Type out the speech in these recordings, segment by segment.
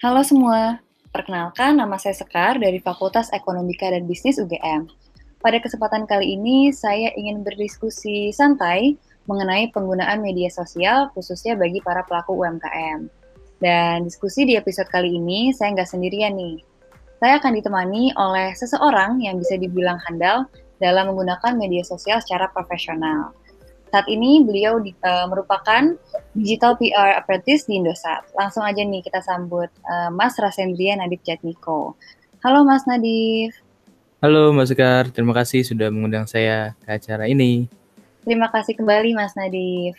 Halo semua, perkenalkan nama saya Sekar dari Fakultas Ekonomika dan Bisnis UGM. Pada kesempatan kali ini, saya ingin berdiskusi santai mengenai penggunaan media sosial khususnya bagi para pelaku UMKM. Dan diskusi di episode kali ini, saya nggak sendirian nih. Saya akan ditemani oleh seseorang yang bisa dibilang handal dalam menggunakan media sosial secara profesional. Saat ini beliau di, uh, merupakan Digital PR Apprentice di Indosat. Langsung aja nih kita sambut uh, Mas Rasendrian Nadif Jatmiko. Halo Mas Nadif. Halo Mas Sekar, terima kasih sudah mengundang saya ke acara ini. Terima kasih kembali Mas Nadif.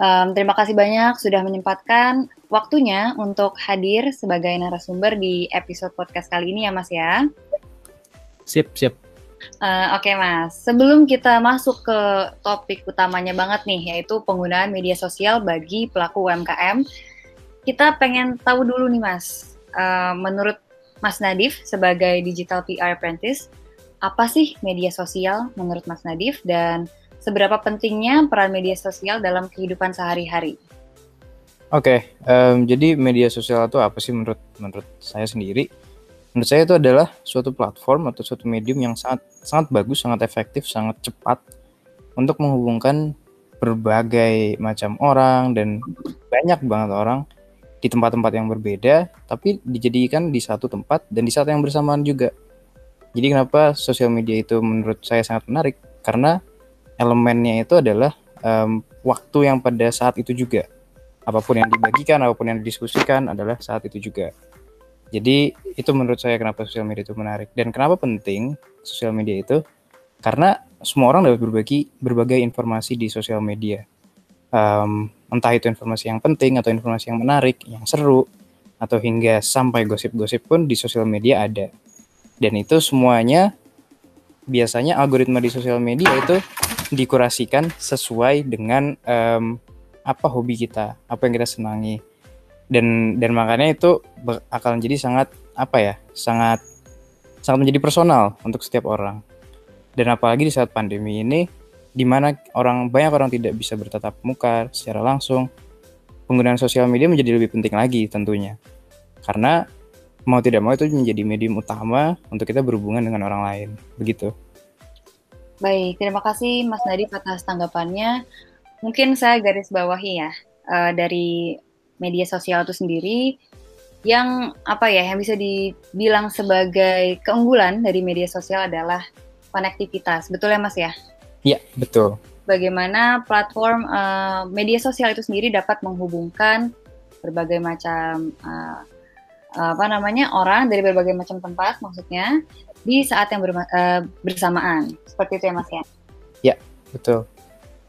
Um, terima kasih banyak sudah menyempatkan waktunya untuk hadir sebagai narasumber di episode podcast kali ini ya Mas ya. Siap, siap. Uh, Oke okay, Mas, sebelum kita masuk ke topik utamanya banget nih, yaitu penggunaan media sosial bagi pelaku UMKM, kita pengen tahu dulu nih Mas, uh, menurut Mas Nadif sebagai Digital PR Apprentice, apa sih media sosial menurut Mas Nadif dan seberapa pentingnya peran media sosial dalam kehidupan sehari-hari? Oke, okay, um, jadi media sosial itu apa sih menurut menurut saya sendiri? Menurut saya itu adalah suatu platform atau suatu medium yang sangat sangat bagus, sangat efektif, sangat cepat untuk menghubungkan berbagai macam orang dan banyak banget orang di tempat-tempat yang berbeda, tapi dijadikan di satu tempat dan di saat yang bersamaan juga. Jadi kenapa sosial media itu menurut saya sangat menarik? Karena elemennya itu adalah um, waktu yang pada saat itu juga. Apa pun yang dibagikan, apa pun yang didiskusikan adalah saat itu juga. Jadi itu menurut saya kenapa sosial media itu menarik dan kenapa penting sosial media itu karena semua orang dapat berbagi berbagai informasi di sosial media. Um, entah itu informasi yang penting atau informasi yang menarik, yang seru, atau hingga sampai gosip-gosip pun di sosial media ada. Dan itu semuanya biasanya algoritma di sosial media itu dikurasikan sesuai dengan um, apa hobi kita, apa yang kita senangi dan dan makanya itu akan jadi sangat apa ya sangat sangat menjadi personal untuk setiap orang. Dan apalagi di saat pandemi ini di mana orang banyak orang tidak bisa bertatap muka secara langsung penggunaan sosial media menjadi lebih penting lagi tentunya. Karena mau tidak mau itu menjadi medium utama untuk kita berhubungan dengan orang lain begitu. Baik terima kasih Mas Nadi atas tanggapannya. Mungkin saya garis bawahi ya uh, dari media sosial itu sendiri yang apa ya yang bisa dibilang sebagai keunggulan dari media sosial adalah konektivitas. Betul ya Mas ya? Iya, betul. Bagaimana platform uh, media sosial itu sendiri dapat menghubungkan berbagai macam uh, apa namanya orang dari berbagai macam tempat maksudnya di saat yang uh, bersamaan. Seperti itu ya Mas ya? Iya, betul.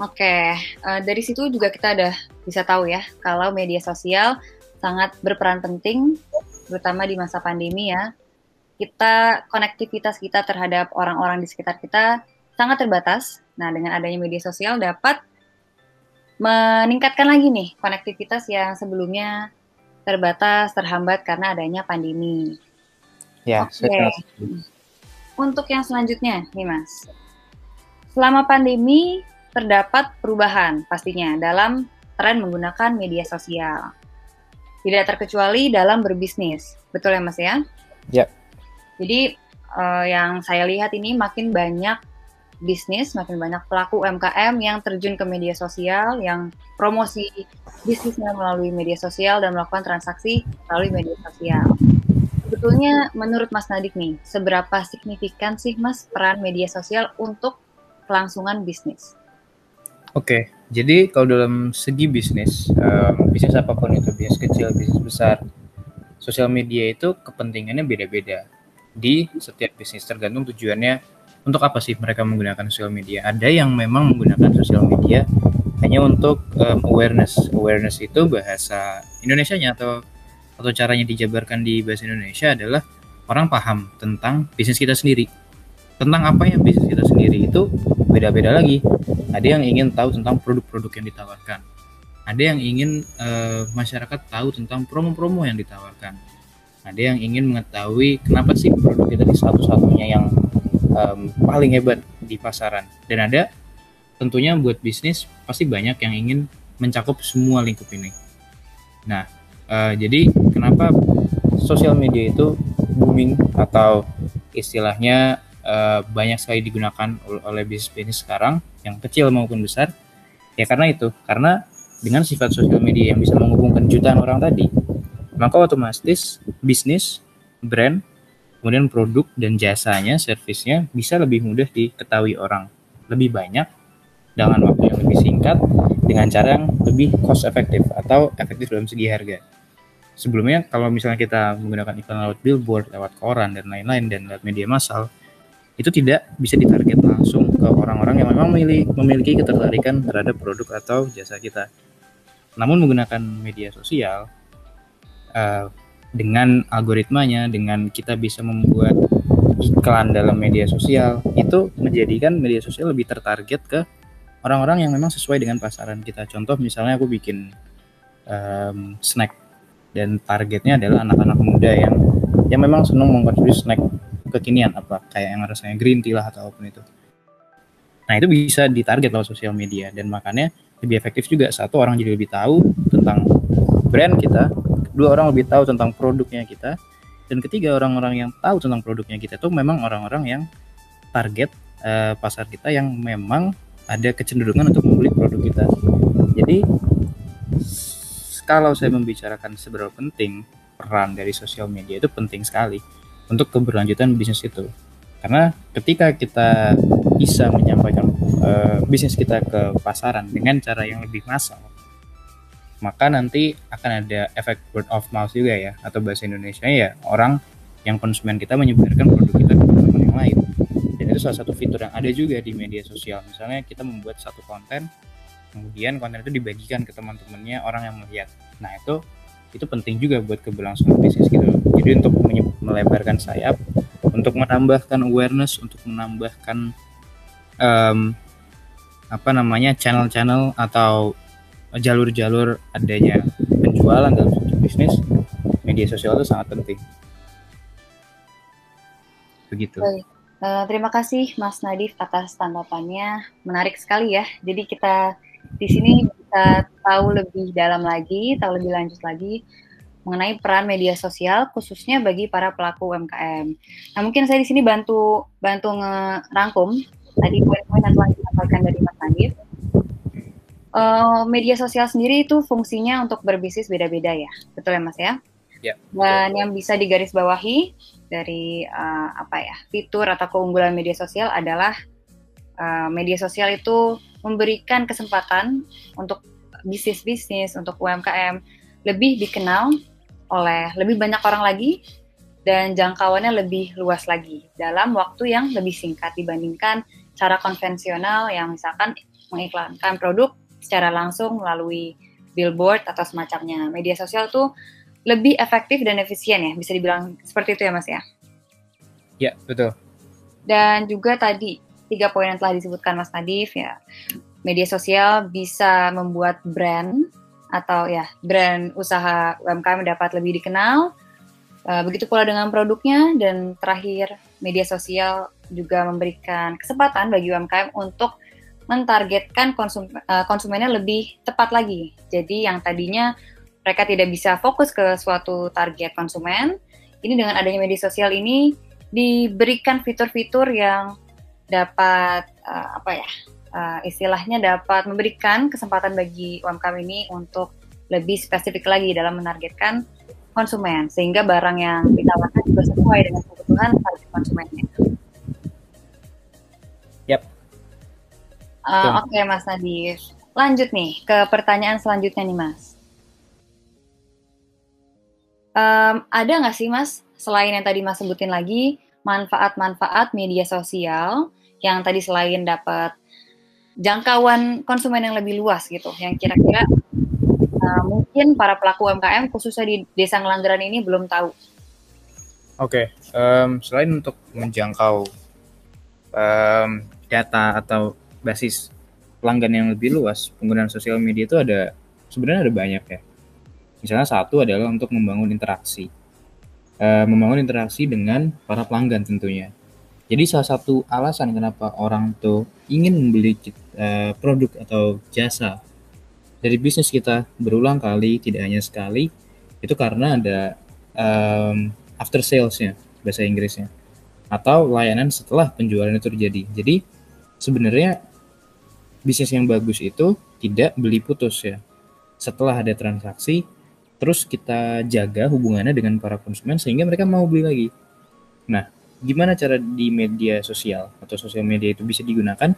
Oke, uh, dari situ juga kita udah bisa tahu ya kalau media sosial sangat berperan penting, terutama di masa pandemi ya. Kita konektivitas kita terhadap orang-orang di sekitar kita sangat terbatas. Nah, dengan adanya media sosial dapat meningkatkan lagi nih konektivitas yang sebelumnya terbatas, terhambat karena adanya pandemi. Ya, Oke. Untuk yang selanjutnya nih Mas. Selama pandemi terdapat perubahan pastinya dalam tren menggunakan media sosial. Tidak terkecuali dalam berbisnis. Betul ya Mas ya? Ya. Jadi uh, yang saya lihat ini makin banyak bisnis, makin banyak pelaku UMKM yang terjun ke media sosial, yang promosi bisnisnya melalui media sosial dan melakukan transaksi melalui media sosial. Sebetulnya menurut Mas Nadik nih, seberapa signifikan sih Mas peran media sosial untuk kelangsungan bisnis? Oke, jadi kalau dalam segi bisnis, um, bisnis apa pun itu, bisnis kecil, bisnis besar, sosial media itu kepentingannya beda-beda di setiap bisnis tergantung tujuannya untuk apa sih mereka menggunakan sosial media. Ada yang memang menggunakan sosial media hanya untuk um, awareness. Awareness itu bahasa Indonesia-nya atau atau caranya dijabarkan di bahasa Indonesia adalah orang paham tentang bisnis kita sendiri. Tentang apa yang bisnis kita sendiri itu beda-beda lagi ada yang ingin tahu tentang produk-produk yang ditawarkan. Ada yang ingin uh, masyarakat tahu tentang promo-promo yang ditawarkan. Ada yang ingin mengetahui kenapa sih produk kita di satu-satunya yang um, paling hebat di pasaran. Dan ada tentunya buat bisnis pasti banyak yang ingin mencakup semua lingkup ini. Nah uh, jadi kenapa sosial media itu booming atau istilahnya uh, banyak sekali digunakan oleh bisnis-bisnis sekarang yang kecil maupun besar. Ya karena itu karena dengan sifat sosial media yang bisa menghubungkan jutaan orang tadi maka otomatis bisnis brand kemudian produk dan jasanya servisnya bisa lebih mudah diketahui orang. Lebih banyak dengan waktu yang lebih singkat dengan cara yang lebih cost efektif atau efektif dalam segi harga. Sebelumnya kalau misalnya kita menggunakan iklan lewat billboard, lewat koran dan lain-lain dan lewat media massal, itu tidak bisa ditarget langsung ke orang-orang yang memang memiliki ketertarikan terhadap produk atau jasa kita. Namun menggunakan media sosial uh, dengan algoritmanya, dengan kita bisa membuat iklan dalam media sosial, itu menjadikan media sosial lebih tertarget ke orang-orang yang memang sesuai dengan pasaran kita. Contoh misalnya aku bikin um, snack dan targetnya adalah anak-anak muda yang yang memang senang mengkonsumsi snack kekinian apa kayak yang rasanya green tea lah atau apa pun itu. Nah itu bisa ditarget lewat sosial media dan makanya lebih efektif juga satu orang jadi lebih tahu tentang brand kita, dua orang lebih tahu tentang produknya kita, dan ketiga orang-orang yang tahu tentang produknya kita itu memang orang-orang yang target uh, pasar kita yang memang ada kecenderungan untuk membeli produk kita. Jadi kalau saya membicarakan seberapa penting peran dari sosial media itu penting sekali untuk keberlanjutan bisnis itu. Karena ketika kita bisa menyampaikan uh, bisnis kita ke pasaran dengan cara yang lebih massal, maka nanti akan ada efek word of mouth juga ya, atau bahasa Indonesia ya orang yang konsumen kita menyebarkan produk kita ke teman-teman yang lain. Dan itu salah satu fitur yang ada juga di media sosial. Misalnya kita membuat satu konten, kemudian konten itu dibagikan ke teman-temannya orang yang melihat nah itu itu penting juga buat keberlangsungan bisnis gitu. Jadi untuk melebarkan sayap untuk menambahkan awareness untuk menambahkan um, apa namanya channel-channel atau jalur-jalur adanya penjualan dalam suatu bisnis media sosial itu sangat penting. Begitu. Baik. Uh, terima kasih Mas Nadif atas tanggapannya. Menarik sekali ya. Jadi kita di sini bisa tahu lebih dalam lagi, tahu lebih lanjut lagi mengenai peran media sosial khususnya bagi para pelaku UMKM. Nah, mungkin saya di sini bantu bantu ngerangkum tadi poin-poin yang telah disampaikan dari Mas Nadif. Uh, media sosial sendiri itu fungsinya untuk berbisnis beda-beda ya, betul ya Mas ya? Ya. Dan yang bisa digarisbawahi dari uh, apa ya fitur atau keunggulan media sosial adalah uh, media sosial itu memberikan kesempatan untuk bisnis-bisnis, untuk UMKM lebih dikenal oleh lebih banyak orang lagi dan jangkauannya lebih luas lagi dalam waktu yang lebih singkat dibandingkan cara konvensional yang misalkan mengiklankan produk secara langsung melalui billboard atau semacamnya. Media sosial tuh lebih efektif dan efisien ya, bisa dibilang seperti itu ya Mas ya? Ya, betul. Dan juga tadi tiga poin yang telah disebutkan Mas Nadif ya. Media sosial bisa membuat brand atau ya brand usaha UMKM dapat lebih dikenal. Uh, begitu pula dengan produknya dan terakhir media sosial juga memberikan kesempatan bagi UMKM untuk mentargetkan konsum, uh, konsumennya lebih tepat lagi. Jadi yang tadinya mereka tidak bisa fokus ke suatu target konsumen, ini dengan adanya media sosial ini diberikan fitur-fitur yang dapat uh, apa ya uh, istilahnya dapat memberikan kesempatan bagi UMKM ini untuk lebih spesifik lagi dalam menargetkan konsumen sehingga barang yang ditawarkan juga sesuai dengan kebutuhan target konsumennya. Yap. Uh, Oke okay, Mas Nadif, lanjut nih ke pertanyaan selanjutnya nih Mas. Um, ada nggak sih Mas selain yang tadi Mas sebutin lagi manfaat-manfaat media sosial yang tadi selain dapat jangkauan konsumen yang lebih luas gitu, yang kira-kira uh, mungkin para pelaku UMKM khususnya di Desa Ngelanggeran ini belum tahu. Oke, okay. um, selain untuk menjangkau um, data atau basis pelanggan yang lebih luas, penggunaan sosial media itu ada sebenarnya ada banyak ya. Misalnya satu adalah untuk membangun interaksi, uh, membangun interaksi dengan para pelanggan tentunya jadi salah satu alasan kenapa orang tuh ingin membeli uh, produk atau jasa dari bisnis kita berulang kali, tidak hanya sekali, itu karena ada um, after salesnya bahasa Inggrisnya atau layanan setelah penjualan itu terjadi. Jadi sebenarnya bisnis yang bagus itu tidak beli putus ya. Setelah ada transaksi, terus kita jaga hubungannya dengan para konsumen sehingga mereka mau beli lagi. Nah, gimana cara di media sosial atau sosial media itu bisa digunakan?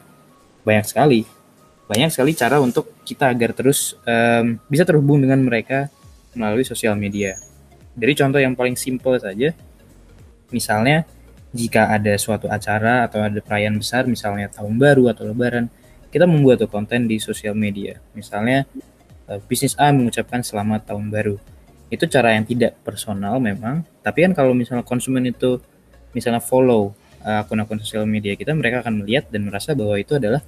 Banyak sekali. Banyak sekali cara untuk kita agar terus um, bisa terhubung dengan mereka melalui sosial media. Dari contoh yang paling simple saja, misalnya jika ada suatu acara atau ada perayaan besar misalnya tahun baru atau lebaran kita membuat konten di sosial media misalnya uh, bisnis A mengucapkan selamat tahun baru itu cara yang tidak personal memang tapi kan kalau misalnya konsumen itu misalnya follow uh, akun-akun sosial media kita mereka akan melihat dan merasa bahwa itu adalah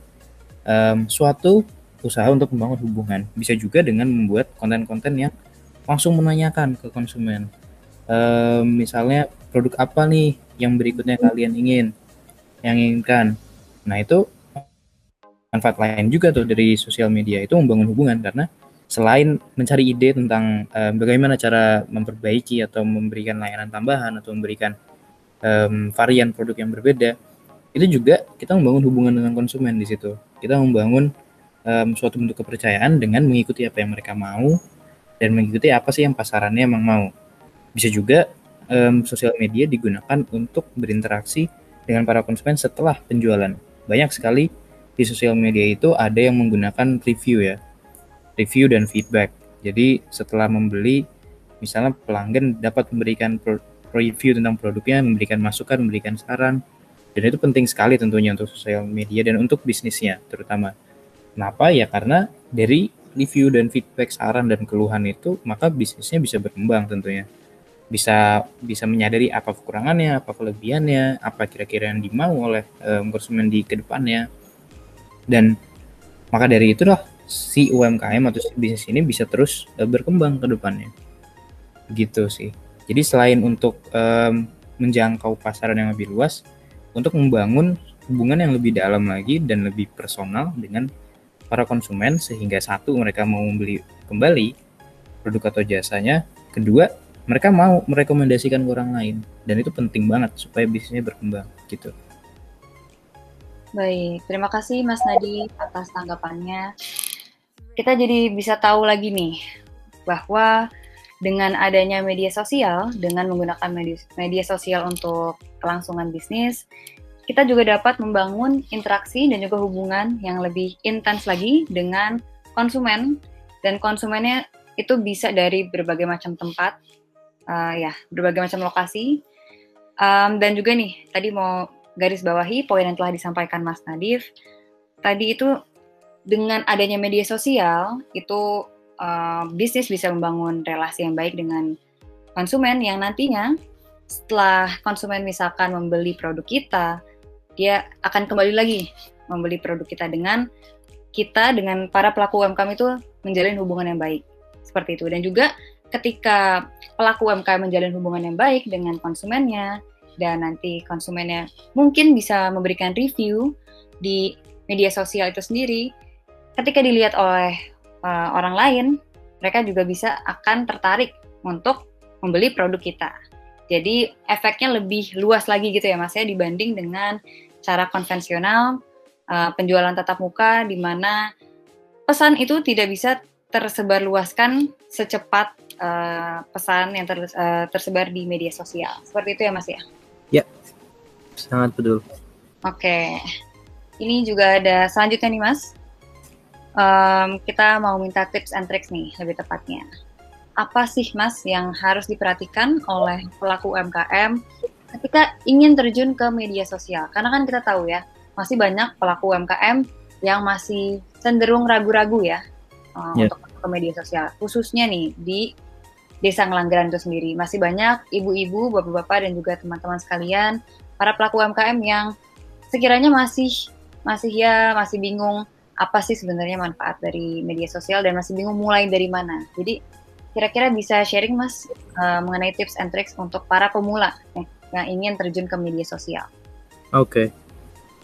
um, suatu usaha untuk membangun hubungan. Bisa juga dengan membuat konten-konten yang langsung menanyakan ke konsumen. Um, misalnya produk apa nih yang berikutnya kalian ingin yang inginkan. Nah itu manfaat lain juga tuh dari sosial media itu membangun hubungan karena selain mencari ide tentang uh, bagaimana cara memperbaiki atau memberikan layanan tambahan atau memberikan um, varian produk yang berbeda itu juga kita membangun hubungan dengan konsumen di situ kita membangun um, suatu bentuk kepercayaan dengan mengikuti apa yang mereka mau dan mengikuti apa sih yang pasarannya emang mau bisa juga um, sosial media digunakan untuk berinteraksi dengan para konsumen setelah penjualan. Banyak sekali di sosial media itu ada yang menggunakan review ya, review dan feedback. Jadi setelah membeli, misalnya pelanggan dapat memberikan review tentang produknya, memberikan masukan, memberikan saran, dan itu penting sekali tentunya untuk sosial media dan untuk bisnisnya terutama. Kenapa? Ya karena dari review dan feedback, saran dan keluhan itu, maka bisnisnya bisa berkembang tentunya bisa bisa menyadari apa kekurangannya, apa kelebihannya, apa kira-kira yang dimau oleh um, konsumen di ke depannya. Dan maka dari itulah si UMKM atau si bisnis ini bisa terus uh, berkembang ke depannya. Gitu sih. Jadi selain untuk um, menjangkau pasaran yang lebih luas, untuk membangun hubungan yang lebih dalam lagi dan lebih personal dengan para konsumen sehingga satu mereka mau membeli kembali produk atau jasanya, kedua mereka mau merekomendasikan ke orang lain dan itu penting banget supaya bisnisnya berkembang gitu. Baik, terima kasih Mas Nadi atas tanggapannya. Kita jadi bisa tahu lagi nih bahwa dengan adanya media sosial, dengan menggunakan media, media sosial untuk kelangsungan bisnis, kita juga dapat membangun interaksi dan juga hubungan yang lebih intens lagi dengan konsumen dan konsumennya itu bisa dari berbagai macam tempat uh, ya berbagai macam lokasi. Um, dan juga nih tadi mau garis bawahi poin yang telah disampaikan Mas Nadif. Tadi itu dengan adanya media sosial itu uh, bisnis bisa membangun relasi yang baik dengan konsumen yang nantinya setelah konsumen misalkan membeli produk kita, dia akan kembali lagi membeli produk kita dengan kita dengan para pelaku UMKM itu menjalin hubungan yang baik. Seperti itu. Dan juga ketika pelaku UMKM menjalin hubungan yang baik dengan konsumennya dan nanti konsumennya mungkin bisa memberikan review di media sosial itu sendiri, ketika dilihat oleh uh, orang lain, mereka juga bisa akan tertarik untuk membeli produk kita. Jadi efeknya lebih luas lagi gitu ya mas ya dibanding dengan cara konvensional uh, penjualan tatap muka di mana pesan itu tidak bisa tersebar luaskan secepat uh, pesan yang ter, uh, tersebar di media sosial. Seperti itu ya Mas ya? Ya, sangat betul. Oke, ini juga ada selanjutnya nih Mas. Um, kita mau minta tips and tricks nih lebih tepatnya. Apa sih Mas yang harus diperhatikan oleh pelaku UMKM ketika ingin terjun ke media sosial? Karena kan kita tahu ya, masih banyak pelaku UMKM yang masih cenderung ragu-ragu ya uh, yeah. untuk ke media sosial, khususnya nih di Desa Ngelanggeran itu sendiri. Masih banyak ibu-ibu, bapak-bapak, dan juga teman-teman sekalian, para pelaku UMKM yang sekiranya masih masih ya masih bingung apa sih sebenarnya manfaat dari media sosial dan masih bingung mulai dari mana. Jadi kira-kira bisa sharing mas uh, mengenai tips and tricks untuk para pemula yang ingin terjun ke media sosial. Oke, okay.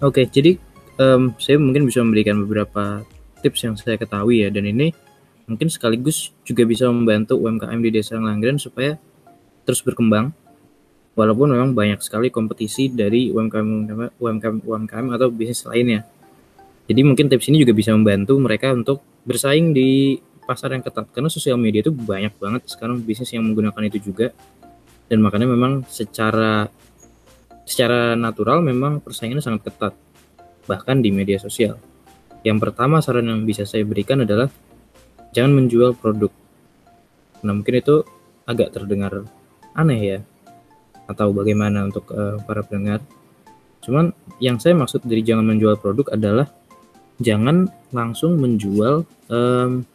oke. Okay, jadi um, saya mungkin bisa memberikan beberapa tips yang saya ketahui ya dan ini mungkin sekaligus juga bisa membantu UMKM di Desa Ngelanggeran supaya terus berkembang walaupun memang banyak sekali kompetisi dari UMKM UMKM UMKM atau bisnis lainnya. Jadi mungkin tips ini juga bisa membantu mereka untuk bersaing di pasar yang ketat karena sosial media itu banyak banget sekarang bisnis yang menggunakan itu juga dan makanya memang secara secara natural memang persaingannya sangat ketat bahkan di media sosial. Yang pertama saran yang bisa saya berikan adalah jangan menjual produk. Nah mungkin itu agak terdengar aneh ya atau bagaimana untuk uh, para pendengar. Cuman yang saya maksud dari jangan menjual produk adalah jangan langsung menjual um,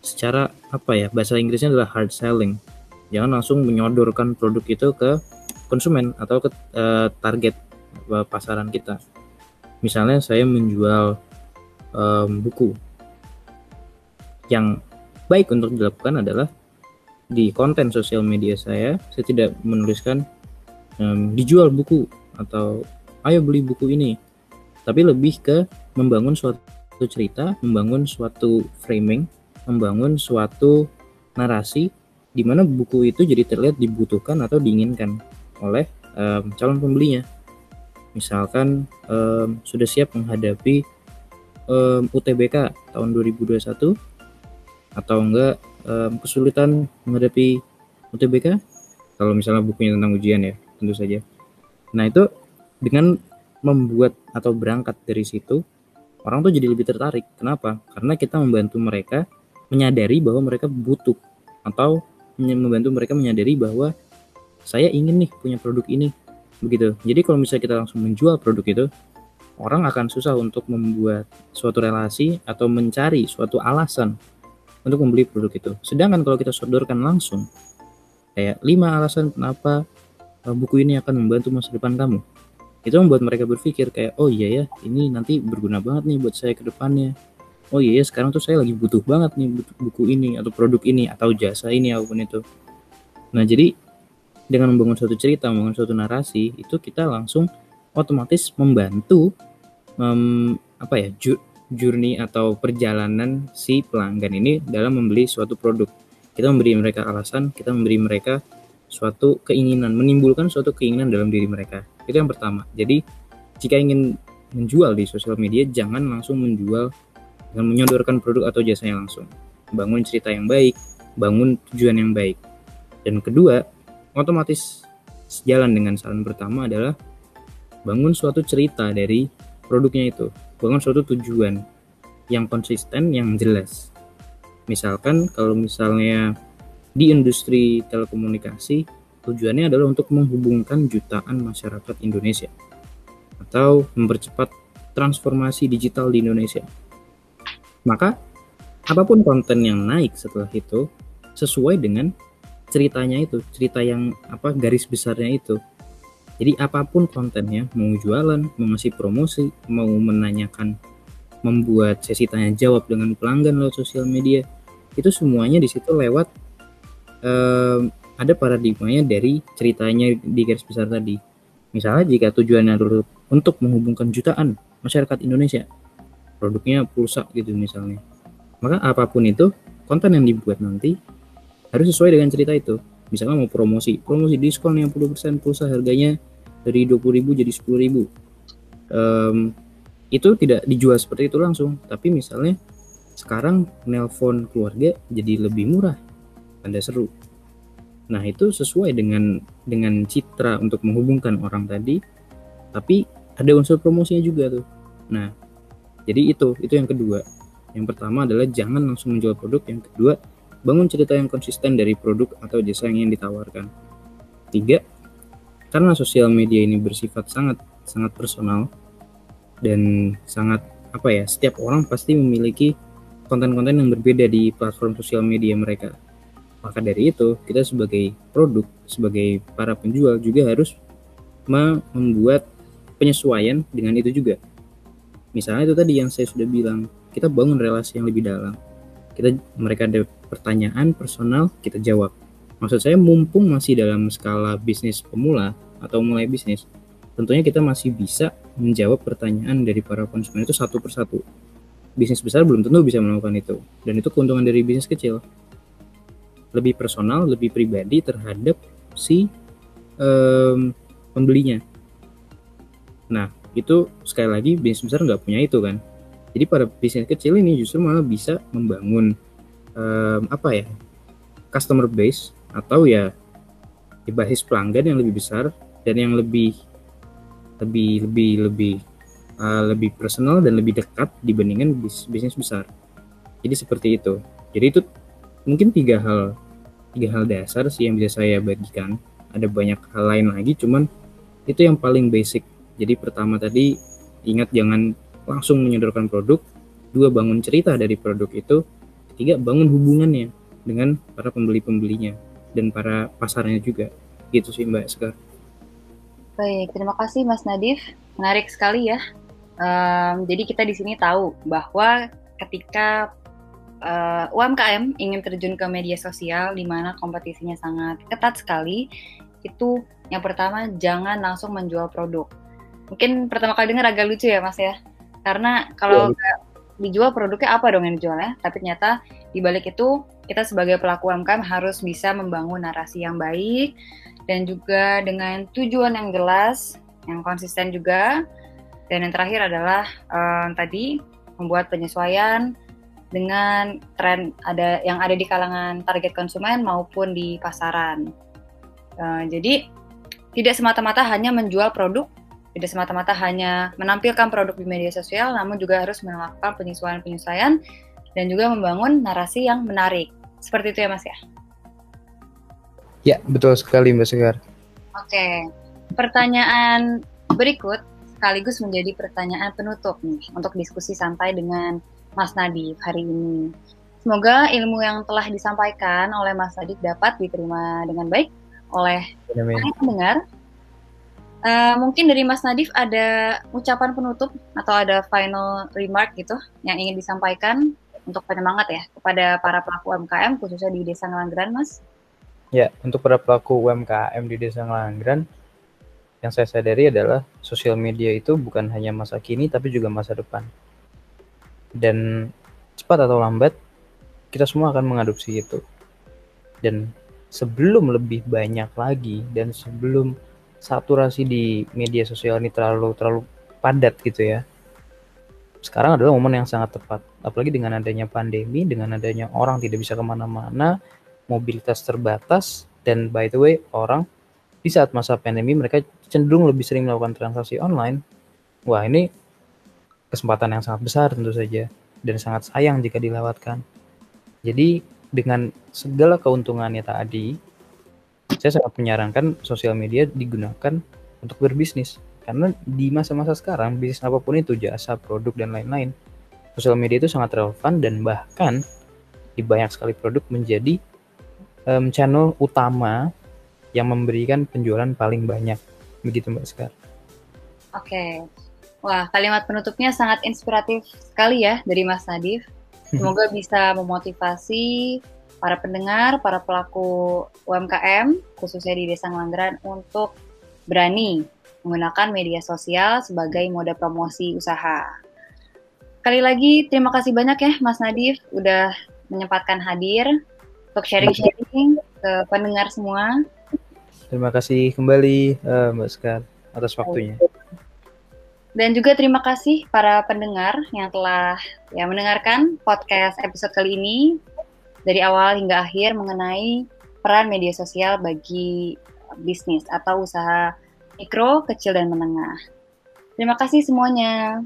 secara apa ya bahasa Inggrisnya adalah hard selling. Jangan langsung menyodorkan produk itu ke konsumen atau ke uh, target uh, pasaran kita. Misalnya saya menjual um, buku yang baik untuk dilakukan adalah di konten sosial media saya, saya tidak menuliskan um, dijual buku atau ayo beli buku ini tapi lebih ke membangun suatu cerita membangun suatu framing membangun suatu narasi di mana buku itu jadi terlihat dibutuhkan atau diinginkan oleh um, calon pembelinya misalkan um, sudah siap menghadapi um, UTBK tahun 2021 atau enggak um, kesulitan menghadapi UTBK kalau misalnya bukunya tentang ujian ya tentu saja. Nah itu dengan membuat atau berangkat dari situ orang tuh jadi lebih tertarik. Kenapa? Karena kita membantu mereka menyadari bahwa mereka butuh atau membantu mereka menyadari bahwa saya ingin nih punya produk ini begitu. Jadi kalau misalnya kita langsung menjual produk itu, orang akan susah untuk membuat suatu relasi atau mencari suatu alasan untuk membeli produk itu. Sedangkan kalau kita sodorkan langsung, kayak lima alasan kenapa uh, buku ini akan membantu masa depan kamu itu membuat mereka berpikir kayak oh iya ya ini nanti berguna banget nih buat saya ke depannya. Oh iya ya sekarang tuh saya lagi butuh banget nih buku ini atau produk ini atau jasa ini apa pun itu. Nah jadi dengan membangun suatu cerita membangun suatu narasi itu kita langsung otomatis membantu um, apa ya journey atau perjalanan si pelanggan ini dalam membeli suatu produk. Kita memberi mereka alasan kita memberi mereka suatu keinginan, menimbulkan suatu keinginan dalam diri mereka. Itu yang pertama. Jadi jika ingin menjual di sosial media, jangan langsung menjual dengan menyodorkan produk atau jasanya langsung. Bangun cerita yang baik, bangun tujuan yang baik. Dan kedua, otomatis sejalan dengan saran pertama adalah bangun suatu cerita dari produknya itu. Bangun suatu tujuan yang konsisten, yang jelas. Misalkan kalau misalnya di industri telekomunikasi tujuannya adalah untuk menghubungkan jutaan masyarakat Indonesia atau mempercepat transformasi digital di Indonesia. Maka apa pun konten yang naik setelah itu sesuai dengan ceritanya itu, cerita yang apa garis besarnya itu. Jadi apa pun kontennya, mau jualan, mau ngasih promosi, mau menanyakan, membuat sesi tanya jawab dengan pelanggan lewat sosial media, itu semuanya di situ lewat um, ada paradigmanya dari ceritanya di garis besar tadi. Misalnya jika tujuannya adalah untuk menghubungkan jutaan masyarakat Indonesia, produknya pulsa gitu misalnya. Maka apa pun itu, konten yang dibuat nanti harus sesuai dengan cerita itu. Misalnya mau promosi, promosi diskon yang 10% pulsa harganya dari 20.000 jadi 10.000. Um, itu tidak dijual seperti itu langsung, tapi misalnya sekarang nelpon keluarga jadi lebih murah tanda seru. Nah, itu sesuai dengan dengan citra untuk menghubungkan orang tadi, tapi ada unsur promosinya juga tuh. Nah, jadi itu itu yang kedua. Yang pertama adalah jangan langsung menjual produk, yang kedua bangun cerita yang konsisten dari produk atau jasa yang ingin ditawarkan. Tiga, karena sosial media ini bersifat sangat sangat personal dan sangat apa ya, setiap orang pasti memiliki konten-konten yang berbeda di platform sosial media mereka maka dari itu, kita sebagai produk, sebagai para penjual juga harus membuat penyesuaian dengan itu juga. Misalnya itu tadi yang saya sudah bilang, kita bangun relasi yang lebih dalam. Kita mereka ada pertanyaan personal, kita jawab. Maksud saya mumpung masih dalam skala bisnis pemula atau mulai bisnis, tentunya kita masih bisa menjawab pertanyaan dari para konsumen itu satu persatu. Bisnis besar belum tentu bisa melakukan itu, dan itu keuntungan dari bisnis kecil lebih personal, lebih pribadi terhadap si um, pembelinya. Nah, itu sekali lagi bisnis besar nggak punya itu kan. Jadi pada bisnis kecil ini justru malah bisa membangun um, apa ya customer base atau ya di basis pelanggan yang lebih besar dan yang lebih lebih lebih lebih uh, lebih personal dan lebih dekat dibandingkan bis, bisnis besar. Jadi seperti itu. Jadi itu mungkin tiga hal tiga hal dasar sih yang bisa saya bagikan. Ada banyak hal lain lagi, cuman itu yang paling basic jadi pertama tadi ingat jangan langsung menyodorkan produk, dua bangun cerita dari produk itu, ketiga bangun hubungannya dengan para pembeli-pembelinya dan para pasarnya juga. Gitu sih Mbak Sekar. Baik, terima kasih Mas Nadif. Menarik sekali ya. Um, jadi kita di sini tahu bahwa ketika uh, UMKM ingin terjun ke media sosial di mana kompetisinya sangat ketat sekali, itu yang pertama jangan langsung menjual produk. Mungkin pertama kali dengar agak lucu ya mas ya. Karena kalau yeah. dijual produknya apa dong yang dijual ya? Tapi ternyata di balik itu kita sebagai pelaku UMKM harus bisa membangun narasi yang baik dan juga dengan tujuan yang jelas yang konsisten juga. Dan yang terakhir adalah um, tadi membuat penyesuaian dengan tren ada yang ada di kalangan target konsumen maupun di pasaran. Uh, jadi tidak semata-mata hanya menjual produk tidak semata-mata hanya menampilkan produk di media sosial, namun juga harus melakukan penyesuaian-penyesuaian dan juga membangun narasi yang menarik. Seperti itu ya Mas ya? Ya, betul sekali Mbak Sekar. Oke, pertanyaan berikut sekaligus menjadi pertanyaan penutup nih untuk diskusi santai dengan Mas Nadif hari ini. Semoga ilmu yang telah disampaikan oleh Mas Nadif dapat diterima dengan baik oleh pendengar Uh, mungkin dari Mas Nadif ada ucapan penutup atau ada final remark gitu yang ingin disampaikan untuk penyemangat ya kepada para pelaku UMKM khususnya di Desa Ngelanggeran, Mas? Ya, untuk para pelaku UMKM di Desa Ngelanggeran yang saya sadari adalah sosial media itu bukan hanya masa kini tapi juga masa depan. Dan cepat atau lambat kita semua akan mengadopsi itu. Dan sebelum lebih banyak lagi dan sebelum saturasi di media sosial ini terlalu terlalu padat gitu ya. Sekarang adalah momen yang sangat tepat, apalagi dengan adanya pandemi, dengan adanya orang tidak bisa ke mana-mana, mobilitas terbatas, dan by the way orang di saat masa pandemi mereka cenderung lebih sering melakukan transaksi online. Wah ini kesempatan yang sangat besar tentu saja dan sangat sayang jika dilewatkan. Jadi dengan segala keuntungannya tadi, saya sangat menyarankan sosial media digunakan untuk berbisnis karena di masa-masa sekarang bisnis apa pun itu jasa produk dan lain-lain sosial media itu sangat relevan dan bahkan di banyak sekali produk menjadi um, channel utama yang memberikan penjualan paling banyak begitu mbak Sekar. Oke, wah kalimat penutupnya sangat inspiratif sekali ya dari Mas Nadif. Semoga bisa memotivasi para pendengar, para pelaku UMKM, khususnya di Desa Ngelanggeran, untuk berani menggunakan media sosial sebagai mode promosi usaha. Kali lagi, terima kasih banyak ya Mas Nadif udah menyempatkan hadir untuk sharing-sharing ke pendengar semua. Terima kasih kembali uh, Mbak Sekar atas waktunya. Dan juga terima kasih para pendengar yang telah ya mendengarkan podcast episode kali ini dari awal hingga akhir mengenai peran media sosial bagi bisnis atau usaha mikro, kecil, dan menengah. Terima kasih semuanya.